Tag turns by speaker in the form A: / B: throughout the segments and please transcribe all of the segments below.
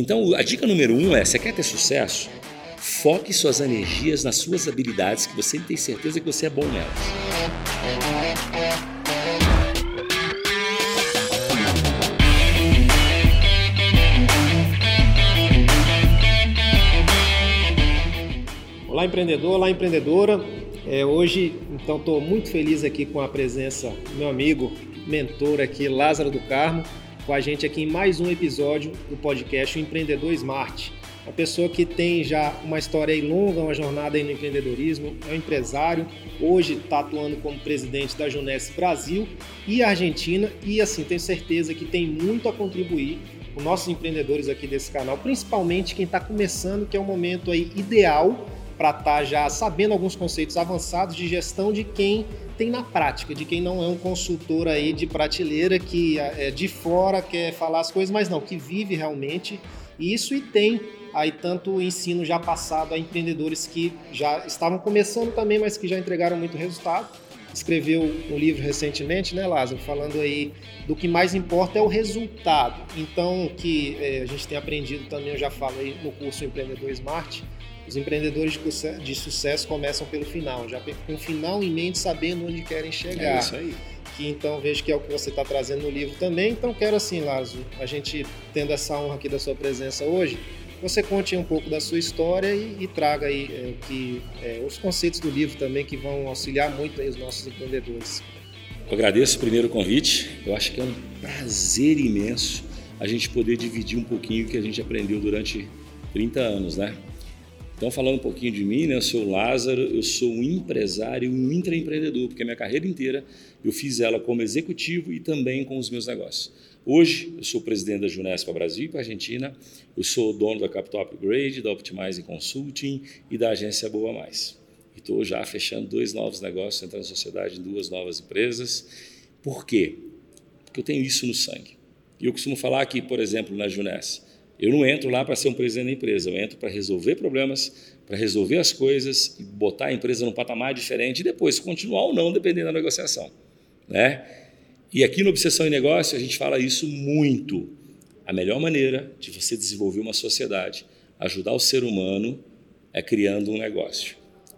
A: Então, a dica número um é: você quer ter sucesso? Foque suas energias nas suas habilidades que você tem certeza que você é bom nelas.
B: Olá, empreendedor, olá, empreendedora. É, hoje, então, estou muito feliz aqui com a presença do meu amigo, mentor aqui, Lázaro do Carmo, com a gente aqui em mais um episódio do podcast o Empreendedor Smart. Uma pessoa que tem já uma história longa, uma jornada no empreendedorismo, é um empresário, hoje está atuando como presidente da Junesse Brasil e Argentina e assim, tenho certeza que tem muito a contribuir com nossos empreendedores aqui desse canal, principalmente quem está começando, que é o momento aí ideal para estar tá já sabendo alguns conceitos avançados de gestão de quem tem na prática, de quem não é um consultor aí de prateleira que é de fora quer falar as coisas, mas não, que vive realmente isso e tem aí tanto ensino já passado a empreendedores que já estavam começando também, mas que já entregaram muito resultado. Escreveu um livro recentemente, né, Lázaro, falando aí do que mais importa é o resultado. Então, que é, a gente tem aprendido também, eu já falo aí no curso Empreendedor Smart, os empreendedores de sucesso começam pelo final, já com o final em mente, sabendo onde querem chegar.
A: É isso aí.
B: Que então vejo que é o que você está trazendo no livro também. Então quero assim, Lázaro, a gente tendo essa honra aqui da sua presença hoje, você conte um pouco da sua história e, e traga aí é, que, é, os conceitos do livro também que vão auxiliar muito os nossos empreendedores.
A: Eu agradeço o primeiro convite. Eu acho que é um prazer imenso a gente poder dividir um pouquinho o que a gente aprendeu durante 30 anos, né? Então, falando um pouquinho de mim, né, eu sou o Lázaro, eu sou um empresário, um intraempreendedor, porque a minha carreira inteira eu fiz ela como executivo e também com os meus negócios. Hoje, eu sou presidente da Junespa Brasil e para Argentina, eu sou dono da Capital Upgrade, da Optimize Consulting e da agência Boa Mais. E estou já fechando dois novos negócios, entrando na sociedade em duas novas empresas. Por quê? Porque eu tenho isso no sangue. E eu costumo falar aqui, por exemplo, na Junespa, eu não entro lá para ser um presidente da empresa, eu entro para resolver problemas, para resolver as coisas e botar a empresa num patamar diferente e depois continuar ou não, dependendo da negociação. Né? E aqui no Obsessão em Negócio a gente fala isso muito. A melhor maneira de você desenvolver uma sociedade, ajudar o ser humano, é criando um negócio.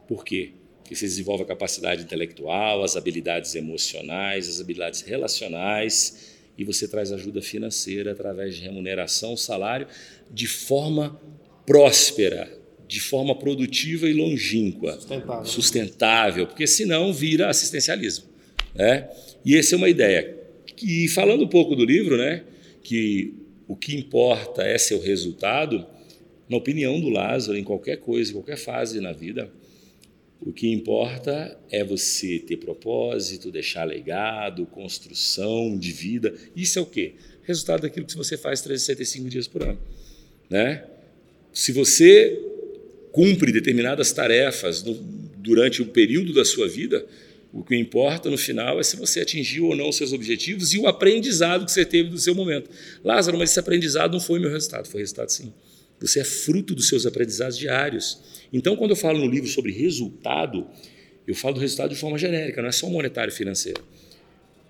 A: Por quê? Porque você desenvolve a capacidade intelectual, as habilidades emocionais, as habilidades relacionais e você traz ajuda financeira através de remuneração, salário, de forma próspera, de forma produtiva e longínqua,
B: sustentável,
A: sustentável porque senão vira assistencialismo, né? E essa é uma ideia. E falando um pouco do livro, né, que o que importa é seu resultado, na opinião do Lázaro, em qualquer coisa, em qualquer fase na vida, o que importa é você ter propósito, deixar legado, construção de vida. Isso é o quê? Resultado daquilo que você faz 365 dias por ano. Né? Se você cumpre determinadas tarefas no, durante o período da sua vida, o que importa no final é se você atingiu ou não os seus objetivos e o aprendizado que você teve do seu momento. Lázaro, mas esse aprendizado não foi meu resultado, foi resultado sim. Você é fruto dos seus aprendizados diários. Então, quando eu falo no livro sobre resultado, eu falo do resultado de forma genérica, não é só monetário financeiro.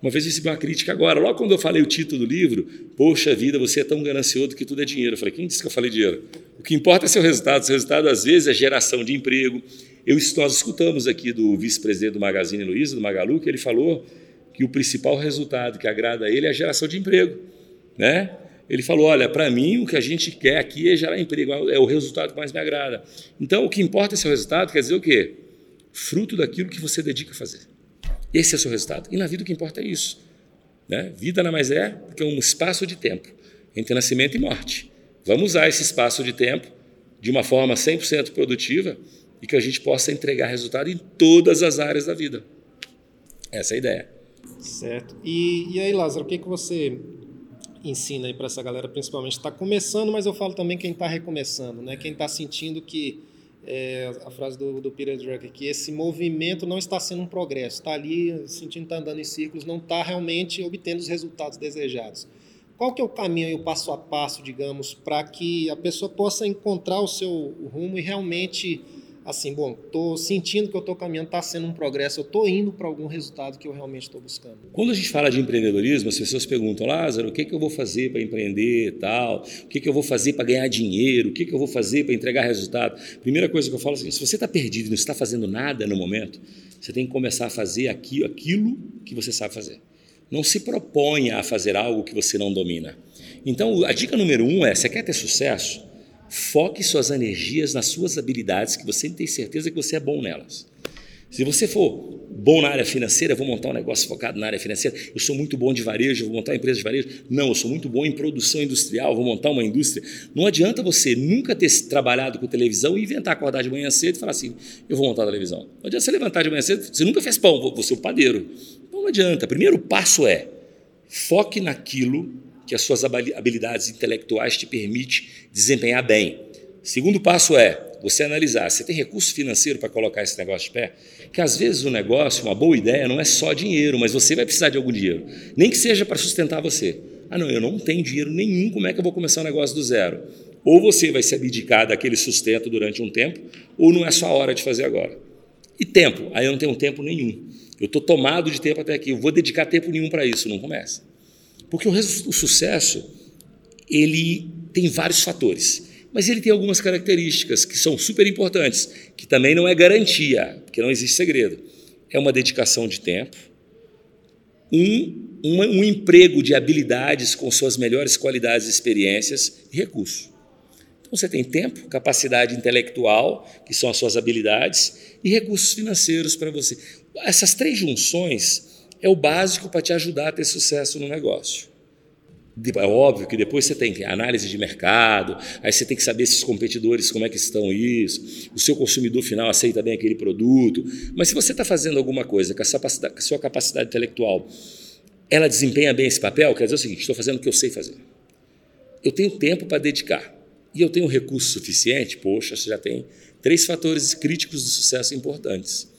A: Uma vez recebi uma crítica agora, logo quando eu falei o título do livro, Poxa vida, você é tão ganancioso que tudo é dinheiro. Eu falei, quem disse que eu falei dinheiro? O que importa é seu resultado. Seu resultado, às vezes, é geração de emprego. Eu, nós escutamos aqui do vice-presidente do Magazine Luiza, do Magalu, que ele falou que o principal resultado que agrada a ele é a geração de emprego. Né? Ele falou: olha, para mim o que a gente quer aqui é gerar emprego, é o resultado que mais me agrada. Então, o que importa é seu resultado, quer dizer o quê? Fruto daquilo que você dedica a fazer. Esse é o seu resultado. E na vida o que importa é isso. Né? Vida nada mais é do que um espaço de tempo entre nascimento e morte. Vamos usar esse espaço de tempo de uma forma 100% produtiva e que a gente possa entregar resultado em todas as áreas da vida. Essa é a ideia.
B: Certo. E, e aí, Lázaro, o que, que você ensina aí para essa galera, principalmente está começando, mas eu falo também quem está recomeçando, né? Quem está sentindo que é, a frase do, do Peter Drucker, que esse movimento não está sendo um progresso, está ali sentindo está andando em círculos, não está realmente obtendo os resultados desejados. Qual que é o caminho e o passo a passo, digamos, para que a pessoa possa encontrar o seu rumo e realmente assim, bom, estou sentindo que eu estou caminhando, está sendo um progresso, eu estou indo para algum resultado que eu realmente estou buscando.
A: Quando a gente fala de empreendedorismo, as pessoas perguntam, Lázaro, o que, que eu vou fazer para empreender tal? O que, que eu vou fazer para ganhar dinheiro? O que, que eu vou fazer para entregar resultado? Primeira coisa que eu falo é assim, se você está perdido e não está fazendo nada no momento, você tem que começar a fazer aquilo, aquilo que você sabe fazer. Não se proponha a fazer algo que você não domina. Então, a dica número um é: você quer ter sucesso? Foque suas energias nas suas habilidades, que você tem certeza que você é bom nelas. Se você for bom na área financeira, eu vou montar um negócio focado na área financeira. Eu sou muito bom de varejo, vou montar uma empresa de varejo. Não, eu sou muito bom em produção industrial, vou montar uma indústria. Não adianta você nunca ter trabalhado com televisão e inventar acordar de manhã cedo e falar assim: eu vou montar a televisão. Não adianta você levantar de manhã cedo, você nunca fez pão, vou ser o padeiro. Então não adianta. Primeiro passo é foque naquilo que as suas habilidades intelectuais te permitem desempenhar bem. Segundo passo é você analisar, você tem recurso financeiro para colocar esse negócio de pé? Que às vezes o negócio, uma boa ideia, não é só dinheiro, mas você vai precisar de algum dinheiro. Nem que seja para sustentar você. Ah, não, eu não tenho dinheiro nenhum, como é que eu vou começar um negócio do zero? Ou você vai se abdicar daquele sustento durante um tempo, ou não é sua hora de fazer agora. E tempo? Aí eu não tenho tempo nenhum. Eu estou tomado de tempo até aqui, eu vou dedicar tempo nenhum para isso, não começa. Porque o, o sucesso, ele tem vários fatores, mas ele tem algumas características que são super importantes, que também não é garantia, porque não existe segredo. É uma dedicação de tempo, um, um, emprego de habilidades com suas melhores qualidades experiências e recursos. Então você tem tempo, capacidade intelectual, que são as suas habilidades, e recursos financeiros para você. Essas três junções é o básico para te ajudar a ter sucesso no negócio. É óbvio que depois você tem análise de mercado, aí você tem que saber se os competidores como é que estão isso, o seu consumidor final aceita bem aquele produto. Mas se você está fazendo alguma coisa com a, com a sua capacidade intelectual, ela desempenha bem esse papel, quer dizer o seguinte: estou fazendo o que eu sei fazer. Eu tenho tempo para dedicar e eu tenho recurso suficiente, poxa, você já tem três fatores críticos do sucesso importantes.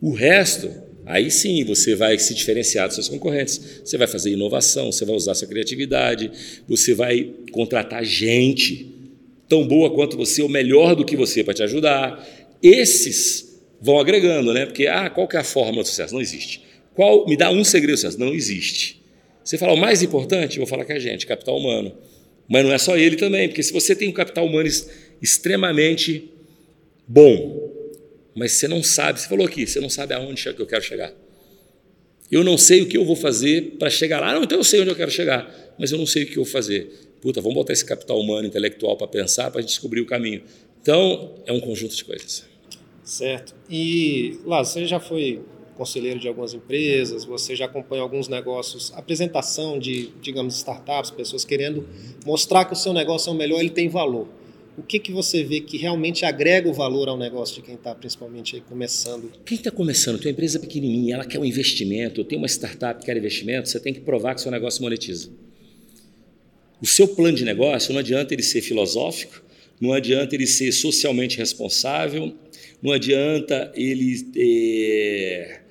A: O resto Aí sim você vai se diferenciar dos seus concorrentes, você vai fazer inovação, você vai usar sua criatividade, você vai contratar gente tão boa quanto você, ou melhor do que você para te ajudar. Esses vão agregando, né? Porque, ah, qual que é a fórmula do sucesso? Não existe. Qual, me dá um segredo do sucesso? Não existe. Você fala o mais importante, eu vou falar que a gente, capital humano. Mas não é só ele também, porque se você tem um capital humano extremamente bom, mas você não sabe, você falou aqui, você não sabe aonde que eu quero chegar. Eu não sei o que eu vou fazer para chegar lá. Não, então eu sei onde eu quero chegar, mas eu não sei o que eu vou fazer. Puta, vamos botar esse capital humano, intelectual para pensar, para descobrir o caminho. Então, é um conjunto de coisas.
B: Certo. E, lá, você já foi conselheiro de algumas empresas, você já acompanha alguns negócios, apresentação de, digamos, startups, pessoas querendo mostrar que o seu negócio é o melhor, ele tem valor o que, que você vê que realmente agrega o valor ao negócio de quem está principalmente começando?
A: Quem está começando, tua empresa pequenininha, ela quer um investimento, tem uma startup que quer investimento, você tem que provar que seu negócio monetiza. O seu plano de negócio não adianta ele ser filosófico, não adianta ele ser socialmente responsável, não adianta ele ter,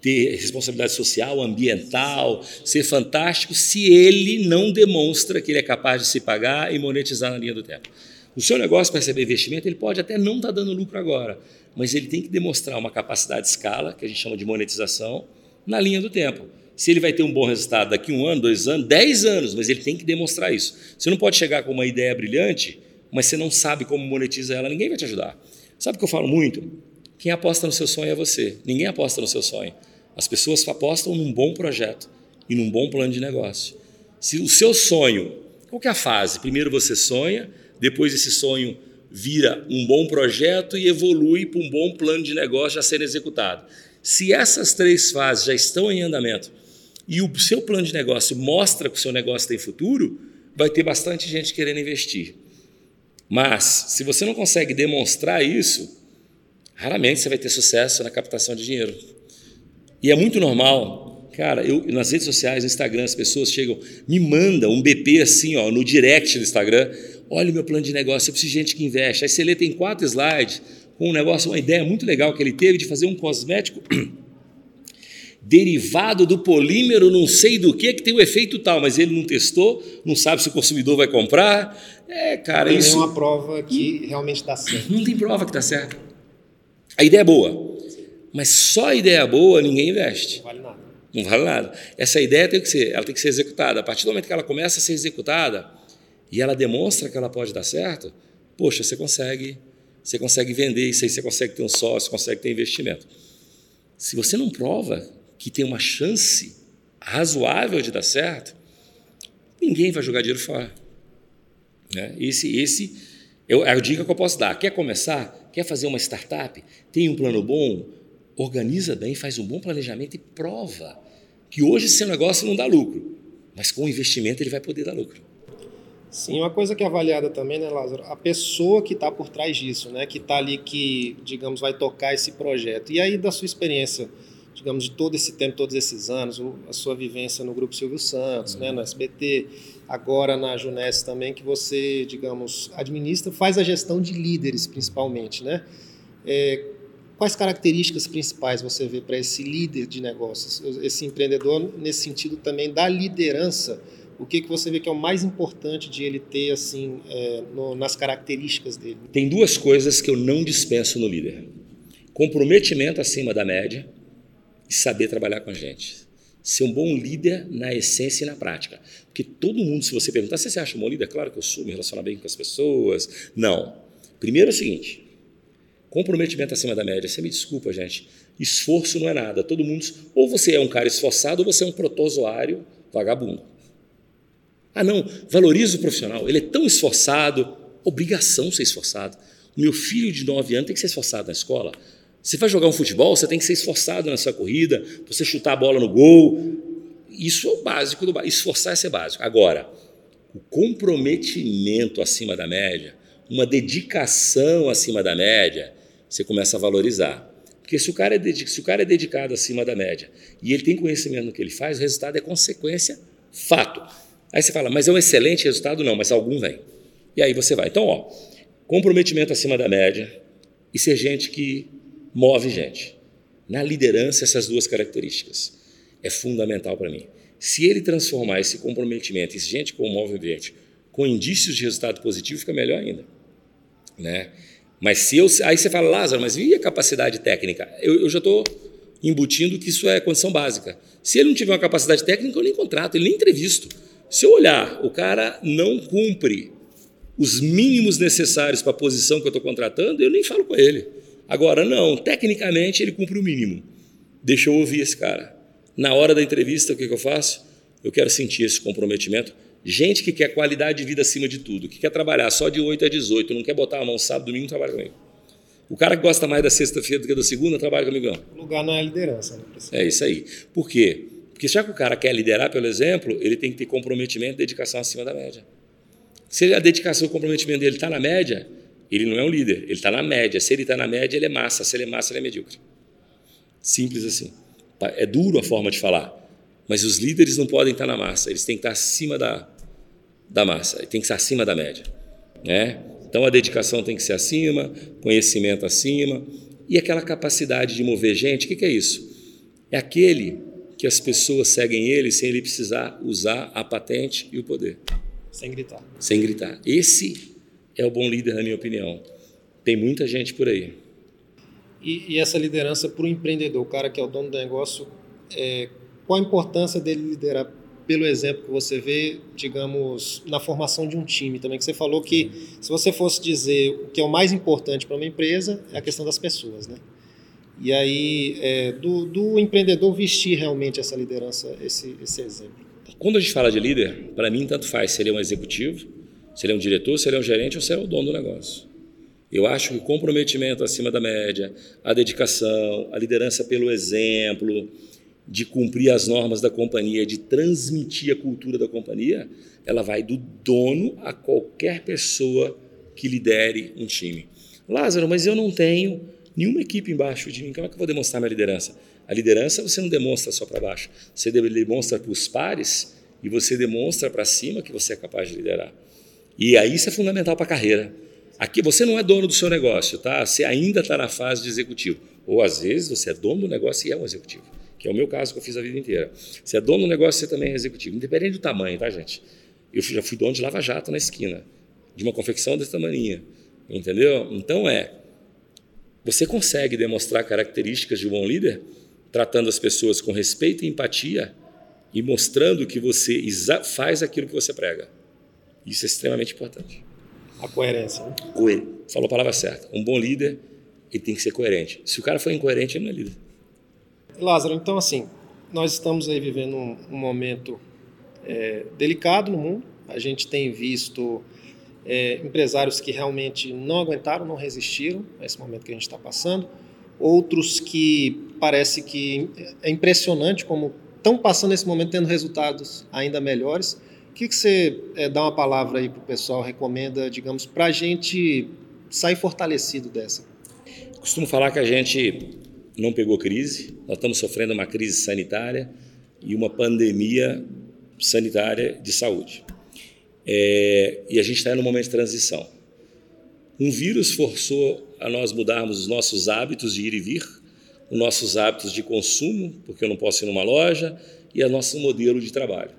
A: ter responsabilidade social, ambiental, ser fantástico, se ele não demonstra que ele é capaz de se pagar e monetizar na linha do tempo. O seu negócio para receber investimento, ele pode até não estar tá dando lucro agora, mas ele tem que demonstrar uma capacidade de escala, que a gente chama de monetização, na linha do tempo. Se ele vai ter um bom resultado daqui um ano, dois anos, dez anos, mas ele tem que demonstrar isso. Você não pode chegar com uma ideia brilhante, mas você não sabe como monetiza ela, ninguém vai te ajudar. Sabe o que eu falo muito? Quem aposta no seu sonho é você. Ninguém aposta no seu sonho. As pessoas apostam num bom projeto e num bom plano de negócio. Se o seu sonho, qual é a fase? Primeiro você sonha, depois esse sonho vira um bom projeto e evolui para um bom plano de negócio a ser executado. Se essas três fases já estão em andamento e o seu plano de negócio mostra que o seu negócio tem futuro, vai ter bastante gente querendo investir. Mas, se você não consegue demonstrar isso, raramente você vai ter sucesso na captação de dinheiro. E é muito normal, cara, eu nas redes sociais, no Instagram, as pessoas chegam, me mandam um BP assim, ó, no direct do Instagram, olha o meu plano de negócio, eu preciso de gente que investe. Aí você lê, tem quatro slides, com um negócio, uma ideia muito legal que ele teve de fazer um cosmético derivado do polímero, não sei do que, que tem o um efeito tal, mas ele não testou, não sabe se o consumidor vai comprar. É, cara,
B: não
A: isso.
B: Não tem uma prova que realmente dá certo.
A: Não tem prova que dá certo. A ideia é boa, mas só a ideia boa ninguém investe.
B: Não vale nada.
A: Não vale nada. Essa ideia tem que ser, ela tem que ser executada. A partir do momento que ela começa a ser executada e ela demonstra que ela pode dar certo, poxa, você consegue, você consegue vender isso aí, você consegue ter um sócio, consegue ter investimento. Se você não prova que tem uma chance razoável de dar certo, ninguém vai jogar dinheiro fora. Né? Esse, esse é a dica que eu posso dar. Quer começar? Quer fazer uma startup? Tem um plano bom? Organiza bem, faz um bom planejamento e prova que hoje seu negócio não dá lucro, mas com o investimento ele vai poder dar lucro.
B: Sim, uma coisa que é avaliada também, né, Lázaro? A pessoa que está por trás disso, né? Que está ali, que, digamos, vai tocar esse projeto. E aí, da sua experiência, digamos, de todo esse tempo, todos esses anos, a sua vivência no Grupo Silvio Santos, uhum. né, no SBT, agora na Juness também, que você, digamos, administra, faz a gestão de líderes, principalmente, né? É, quais características principais você vê para esse líder de negócios, esse empreendedor, nesse sentido também da liderança? O que, que você vê que é o mais importante de ele ter, assim, é, no, nas características dele?
A: Tem duas coisas que eu não dispenso no líder. Comprometimento acima da média e saber trabalhar com a gente ser um bom líder na essência e na prática. Porque todo mundo, se você perguntar se você acha um bom líder, claro que eu sou, me relacionar bem com as pessoas. Não. Primeiro é o seguinte: comprometimento acima da média. Você me desculpa, gente. Esforço não é nada. Todo mundo. Ou você é um cara esforçado, ou você é um protozoário vagabundo. Ah, não, valoriza o profissional. Ele é tão esforçado, obrigação ser esforçado. O meu filho de 9 anos tem que ser esforçado na escola. Você vai jogar um futebol, você tem que ser esforçado na sua corrida, você chutar a bola no gol. Isso é o básico do esforçar é ser básico. Agora, o comprometimento acima da média, uma dedicação acima da média, você começa a valorizar. Porque se o cara é, se o cara é dedicado acima da média e ele tem conhecimento no que ele faz, o resultado é consequência, fato. Aí você fala, mas é um excelente resultado? Não, mas algum vem. E aí você vai. Então, ó, comprometimento acima da média e ser gente que move gente. Na liderança, essas duas características é fundamental para mim. Se ele transformar esse comprometimento, esse gente que move o ambiente, com indícios de resultado positivo, fica melhor ainda. Né? Mas se eu. Aí você fala, Lázaro, mas e a capacidade técnica? Eu, eu já estou embutindo que isso é condição básica. Se ele não tiver uma capacidade técnica, eu nem contrato, ele nem entrevisto. Se eu olhar, o cara não cumpre os mínimos necessários para a posição que eu estou contratando, eu nem falo com ele. Agora, não, tecnicamente ele cumpre o mínimo. Deixa eu ouvir esse cara. Na hora da entrevista, o que, que eu faço? Eu quero sentir esse comprometimento. Gente que quer qualidade de vida acima de tudo, que quer trabalhar só de 8 a 18, não quer botar a mão sábado, domingo, trabalha comigo. O cara que gosta mais da sexta-feira do que da segunda, trabalha comigo.
B: Lugar não é a liderança. Né?
A: É isso aí. Por quê? Porque já que o cara quer liderar pelo exemplo, ele tem que ter comprometimento e dedicação acima da média. Se a dedicação e o comprometimento dele está na média, ele não é um líder, ele está na média. Se ele está na média, ele é massa. Se ele é massa, ele é medíocre. Simples assim. É duro a forma de falar, mas os líderes não podem estar na massa, eles têm que estar acima da, da massa, tem que estar acima da média. Né? Então a dedicação tem que ser acima, conhecimento acima, e aquela capacidade de mover gente, o que, que é isso? É aquele que as pessoas seguem ele sem ele precisar usar a patente e o poder.
B: Sem gritar.
A: Sem gritar. Esse é o bom líder, na minha opinião. Tem muita gente por aí.
B: E, e essa liderança para o empreendedor, o cara que é o dono do negócio, é, qual a importância dele liderar pelo exemplo que você vê, digamos, na formação de um time também, que você falou que se você fosse dizer o que é o mais importante para uma empresa é a questão das pessoas, né? E aí, é, do, do, empreendedor vestir realmente essa liderança, esse, esse exemplo.
A: Quando a gente fala de líder, para mim tanto faz, seria um executivo, se ele é um diretor, se ele é um gerente ou se ele é o dono do negócio. Eu acho que o comprometimento acima da média, a dedicação, a liderança pelo exemplo, de cumprir as normas da companhia, de transmitir a cultura da companhia, ela vai do dono a qualquer pessoa que lidere um time. Lázaro, mas eu não tenho nenhuma equipe embaixo de mim, como é que eu vou demonstrar minha liderança? A liderança você não demonstra só para baixo, você demonstra para os pares e você demonstra para cima que você é capaz de liderar. E aí isso é fundamental para a carreira. Aqui você não é dono do seu negócio, tá? Você ainda está na fase de executivo. Ou às vezes você é dono do negócio e é um executivo, que é o meu caso que eu fiz a vida inteira. Você é dono do negócio, você também é executivo, independente do tamanho, tá, gente? Eu já fui dono de Lava Jato na esquina, de uma confecção desse tamanho, entendeu? Então é Você consegue demonstrar características de um bom líder tratando as pessoas com respeito e empatia e mostrando que você faz aquilo que você prega. Isso é extremamente importante.
B: A coerência. Né?
A: Coer... Falou a palavra certa. Um bom líder ele tem que ser coerente. Se o cara for incoerente, ele não é líder.
B: Lázaro, então assim, nós estamos aí vivendo um, um momento é, delicado no mundo. A gente tem visto é, empresários que realmente não aguentaram, não resistiram a esse momento que a gente está passando. Outros que parece que é impressionante como estão passando esse momento tendo resultados ainda melhores. O que, que você é, dá uma palavra aí para o pessoal, recomenda, digamos, para a gente sair fortalecido dessa?
A: Costumo falar que a gente não pegou crise, nós estamos sofrendo uma crise sanitária e uma pandemia sanitária de saúde. É, e a gente está em um momento de transição. Um vírus forçou a nós mudarmos os nossos hábitos de ir e vir, os nossos hábitos de consumo, porque eu não posso ir numa loja, e o nosso modelo de trabalho.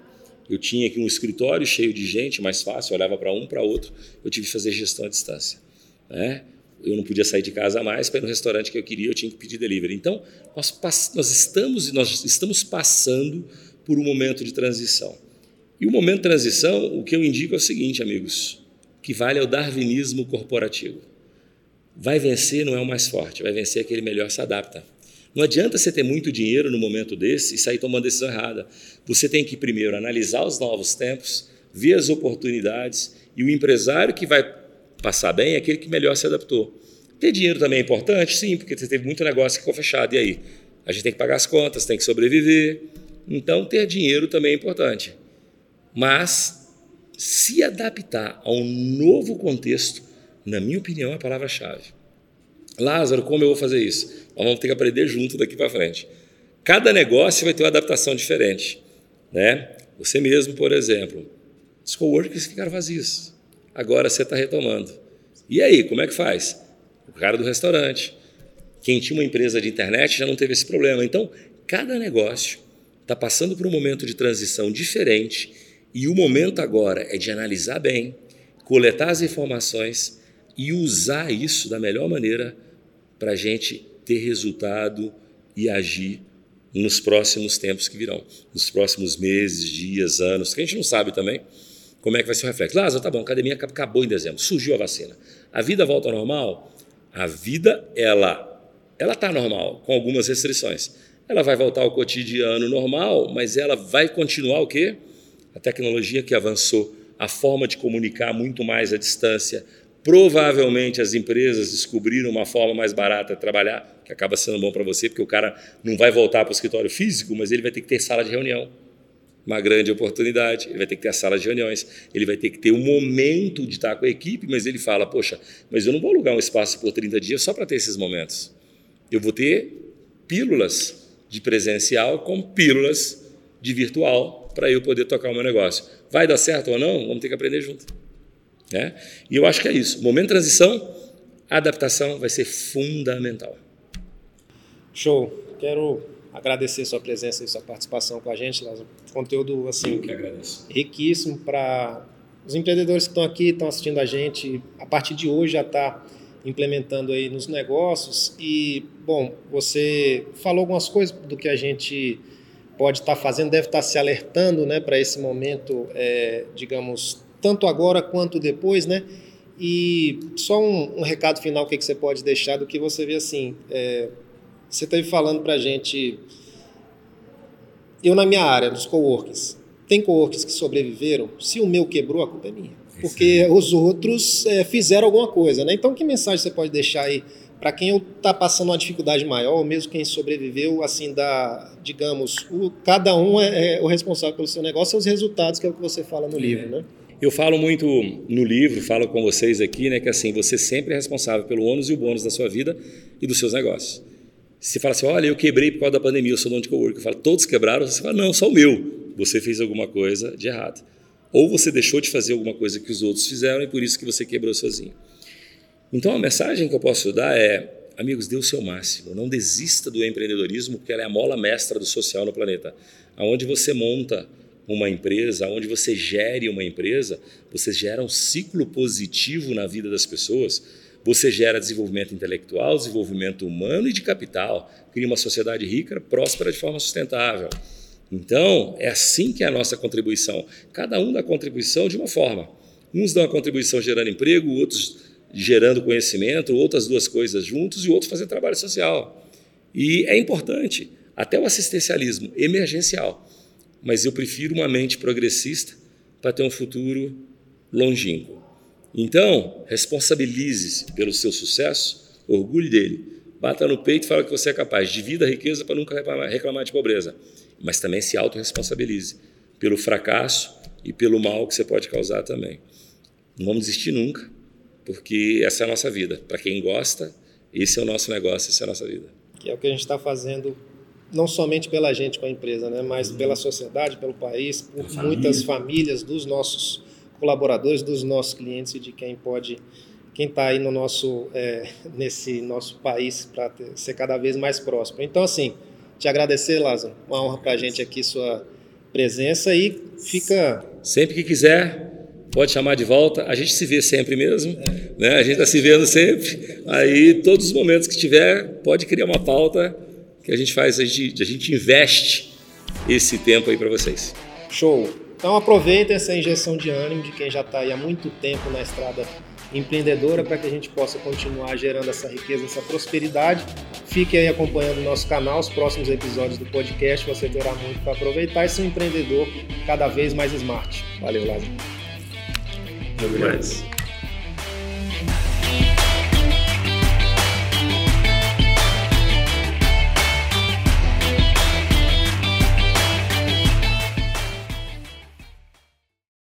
A: Eu tinha aqui um escritório cheio de gente, mais fácil, olhava para um, para outro, eu tive que fazer gestão à distância. Né? Eu não podia sair de casa mais para ir no restaurante que eu queria, eu tinha que pedir delivery. Então, nós, nós estamos nós estamos passando por um momento de transição. E o momento de transição, o que eu indico é o seguinte, amigos, que vale é o darwinismo corporativo. Vai vencer não é o mais forte, vai vencer aquele melhor se adapta. Não adianta você ter muito dinheiro no momento desse e sair tomando decisão errada. Você tem que primeiro analisar os novos tempos, ver as oportunidades e o empresário que vai passar bem é aquele que melhor se adaptou. Ter dinheiro também é importante? Sim, porque você teve muito negócio que ficou fechado. E aí? A gente tem que pagar as contas, tem que sobreviver. Então, ter dinheiro também é importante. Mas se adaptar a um novo contexto, na minha opinião, é a palavra-chave. Lázaro, como eu vou fazer isso? Nós vamos ter que aprender junto daqui para frente. Cada negócio vai ter uma adaptação diferente. Né? Você mesmo, por exemplo, os coworkers ficaram vazios. Agora você está retomando. E aí, como é que faz? O cara do restaurante. Quem tinha uma empresa de internet já não teve esse problema. Então, cada negócio está passando por um momento de transição diferente e o momento agora é de analisar bem, coletar as informações e usar isso da melhor maneira para a gente ter resultado e agir nos próximos tempos que virão, nos próximos meses, dias, anos, que a gente não sabe também como é que vai ser o reflexo. Lázaro, tá bom, a academia acabou em dezembro, surgiu a vacina. A vida volta ao normal? A vida, ela ela está normal, com algumas restrições. Ela vai voltar ao cotidiano normal, mas ela vai continuar o quê? A tecnologia que avançou, a forma de comunicar muito mais à distância. Provavelmente as empresas descobriram uma forma mais barata de trabalhar, que acaba sendo bom para você, porque o cara não vai voltar para o escritório físico, mas ele vai ter que ter sala de reunião uma grande oportunidade, ele vai ter que ter a sala de reuniões, ele vai ter que ter o um momento de estar com a equipe, mas ele fala, poxa, mas eu não vou alugar um espaço por 30 dias só para ter esses momentos. Eu vou ter pílulas de presencial com pílulas de virtual para eu poder tocar o meu negócio. Vai dar certo ou não? Vamos ter que aprender junto. Né? E eu acho que é isso. Momento de transição, adaptação vai ser fundamental.
B: Show. Quero agradecer sua presença e sua participação com a gente. Conteúdo assim riquíssimo para os empreendedores que estão aqui, estão assistindo a gente. A partir de hoje já está implementando aí nos negócios e bom, você falou algumas coisas do que a gente pode estar fazendo, deve estar se alertando, né, para esse momento, é, digamos, tanto agora quanto depois, né? E só um, um recado final que, que você pode deixar do que você vê assim. É, você esteve falando para a gente. Eu, na minha área, dos coworkings, tem coworkings que sobreviveram. Se o meu quebrou, a culpa é minha. Porque Sim. os outros é, fizeram alguma coisa. Né? Então, que mensagem você pode deixar aí para quem está passando uma dificuldade maior, ou mesmo quem sobreviveu, assim, da, digamos, o, cada um é, é, o responsável pelo seu negócio e os resultados, que é o que você fala no é. livro, né?
A: Eu falo muito no livro, falo com vocês aqui, né, que assim, você sempre é responsável pelo ônus e o bônus da sua vida e dos seus negócios. Se fala assim, olha, eu quebrei por causa da pandemia, eu sou dono de cowork. Eu falo, todos quebraram? Você fala, não, só o meu. Você fez alguma coisa de errado. Ou você deixou de fazer alguma coisa que os outros fizeram e por isso que você quebrou sozinho. Então a mensagem que eu posso dar é, amigos, dê o seu máximo. Não desista do empreendedorismo, porque ela é a mola mestra do social no planeta. Aonde você monta uma empresa, onde você gere uma empresa, você gera um ciclo positivo na vida das pessoas, você gera desenvolvimento intelectual, desenvolvimento humano e de capital, cria uma sociedade rica, próspera de forma sustentável. Então, é assim que é a nossa contribuição. Cada um dá contribuição de uma forma. Uns dão a contribuição gerando emprego, outros gerando conhecimento, outras duas coisas juntos e outros fazendo trabalho social. E é importante, até o assistencialismo emergencial. Mas eu prefiro uma mente progressista para ter um futuro longínquo. Então, responsabilize-se pelo seu sucesso, orgulhe dele, bata no peito e fala que você é capaz, divida a riqueza para nunca reclamar de pobreza, mas também se autorresponsabilize pelo fracasso e pelo mal que você pode causar também. Não vamos desistir nunca, porque essa é a nossa vida. Para quem gosta, esse é o nosso negócio, essa é a nossa vida.
B: Que é o que a gente está fazendo, não somente pela gente com a empresa, né, mas uhum. pela sociedade, pelo país, por Família. muitas famílias dos nossos colaboradores, dos nossos clientes e de quem pode, quem está aí no nosso, é, nesse nosso país para ser cada vez mais próximo. Então, assim, te agradecer, Lázaro, uma honra para a gente aqui sua presença e fica...
A: Sempre que quiser, pode chamar de volta. A gente se vê sempre mesmo, né? A gente está se vendo sempre. Aí, todos os momentos que tiver, pode criar uma pauta que a gente faz, a gente, a gente investe esse tempo aí para vocês.
B: Show. Então aproveita essa injeção de ânimo de quem já está aí há muito tempo na estrada empreendedora para que a gente possa continuar gerando essa riqueza, essa prosperidade. Fique aí acompanhando o nosso canal, os próximos episódios do podcast, você terá muito para aproveitar e ser um empreendedor cada vez mais smart. Valeu, Lázaro.
A: Right.